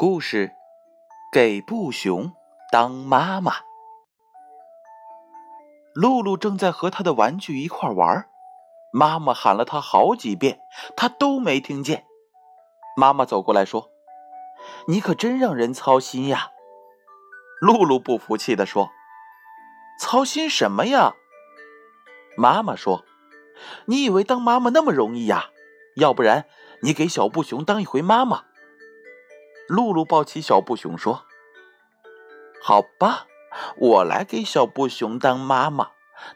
故事给布熊当妈妈。露露正在和他的玩具一块玩，妈妈喊了他好几遍，他都没听见。妈妈走过来说：“你可真让人操心呀！”露露不服气的说：“操心什么呀？”妈妈说：“你以为当妈妈那么容易呀？要不然你给小布熊当一回妈妈。”露露抱起小布熊说：“好吧，我来给小布熊当妈妈。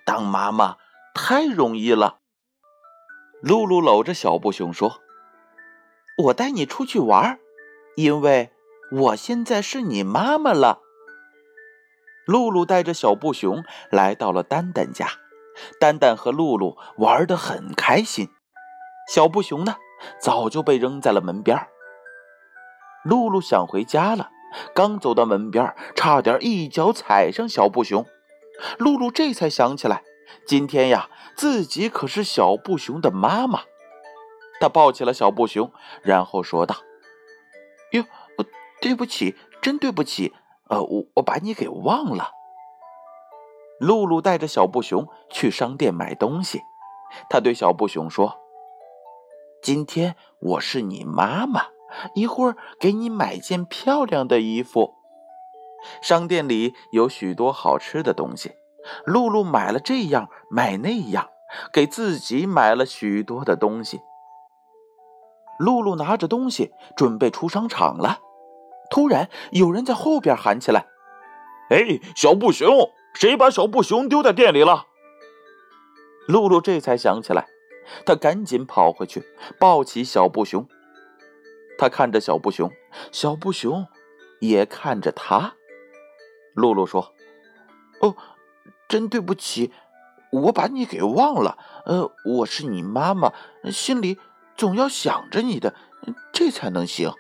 当妈妈太容易了。”露露搂着小布熊说：“我带你出去玩，因为我现在是你妈妈了。”露露带着小布熊来到了丹丹家，丹丹和露露玩得很开心。小布熊呢，早就被扔在了门边。露露想回家了，刚走到门边，差点一脚踩上小布熊。露露这才想起来，今天呀，自己可是小布熊的妈妈。她抱起了小布熊，然后说道：“哟，对不起，真对不起，呃，我我把你给忘了。”露露带着小布熊去商店买东西，她对小布熊说：“今天我是你妈妈。”一会儿给你买件漂亮的衣服。商店里有许多好吃的东西，露露买了这样买那样，给自己买了许多的东西。露露拿着东西准备出商场了，突然有人在后边喊起来：“哎，小布熊，谁把小布熊丢在店里了？”露露这才想起来，她赶紧跑回去抱起小布熊。他看着小布熊，小布熊也看着他。露露说：“哦，真对不起，我把你给忘了。呃，我是你妈妈，心里总要想着你的，这才能行。”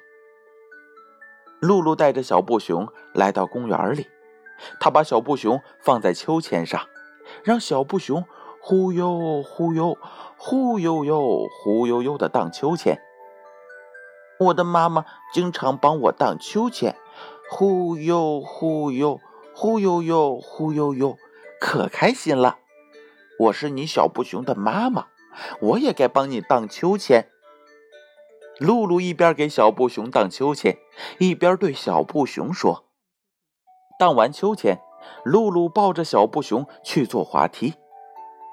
露露带着小布熊来到公园里，他把小布熊放在秋千上，让小布熊忽悠忽悠、忽悠悠、忽悠悠的荡秋千。我的妈妈经常帮我荡秋千，忽悠忽悠，忽悠悠，忽悠悠，可开心了。我是你小布熊的妈妈，我也该帮你荡秋千。露露一边给小布熊荡秋千，一边对小布熊说：“荡完秋千，露露抱着小布熊去坐滑梯。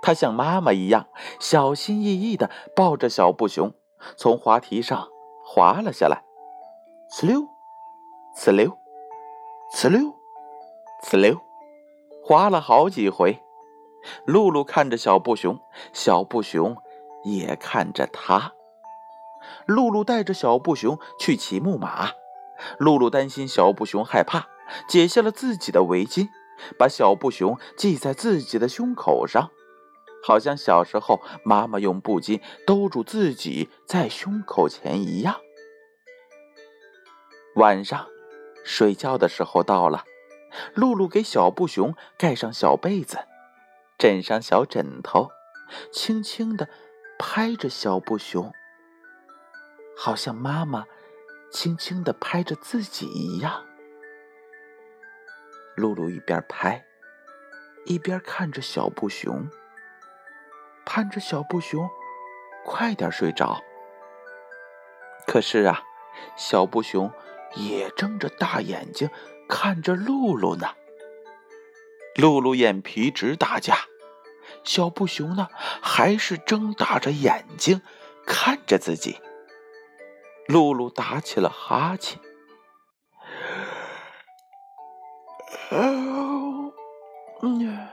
她像妈妈一样小心翼翼地抱着小布熊，从滑梯上。”滑了下来，呲溜，呲溜，呲溜，呲溜，滑了好几回。露露看着小布熊，小布熊也看着他。露露带着小布熊去骑木马，露露担心小布熊害怕，解下了自己的围巾，把小布熊系在自己的胸口上，好像小时候妈妈用布巾兜住自己在胸口前一样。晚上，睡觉的时候到了。露露给小布熊盖上小被子，枕上小枕头，轻轻地拍着小布熊，好像妈妈轻轻地拍着自己一样。露露一边拍，一边看着小布熊，盼着小布熊快点睡着。可是啊，小布熊。也睁着大眼睛看着露露呢。露露眼皮直打架，小布熊呢还是睁大着眼睛看着自己。露露打起了哈欠，嗯，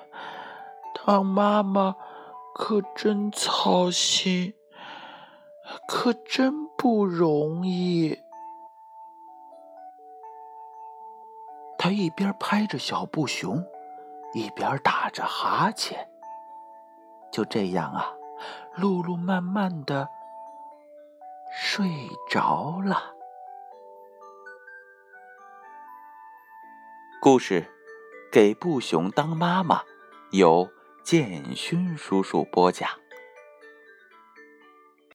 当妈妈可真操心，可真不容易。他一边拍着小布熊，一边打着哈欠。就这样啊，露露慢慢的睡着了。故事给布熊当妈妈，有建勋叔叔播讲。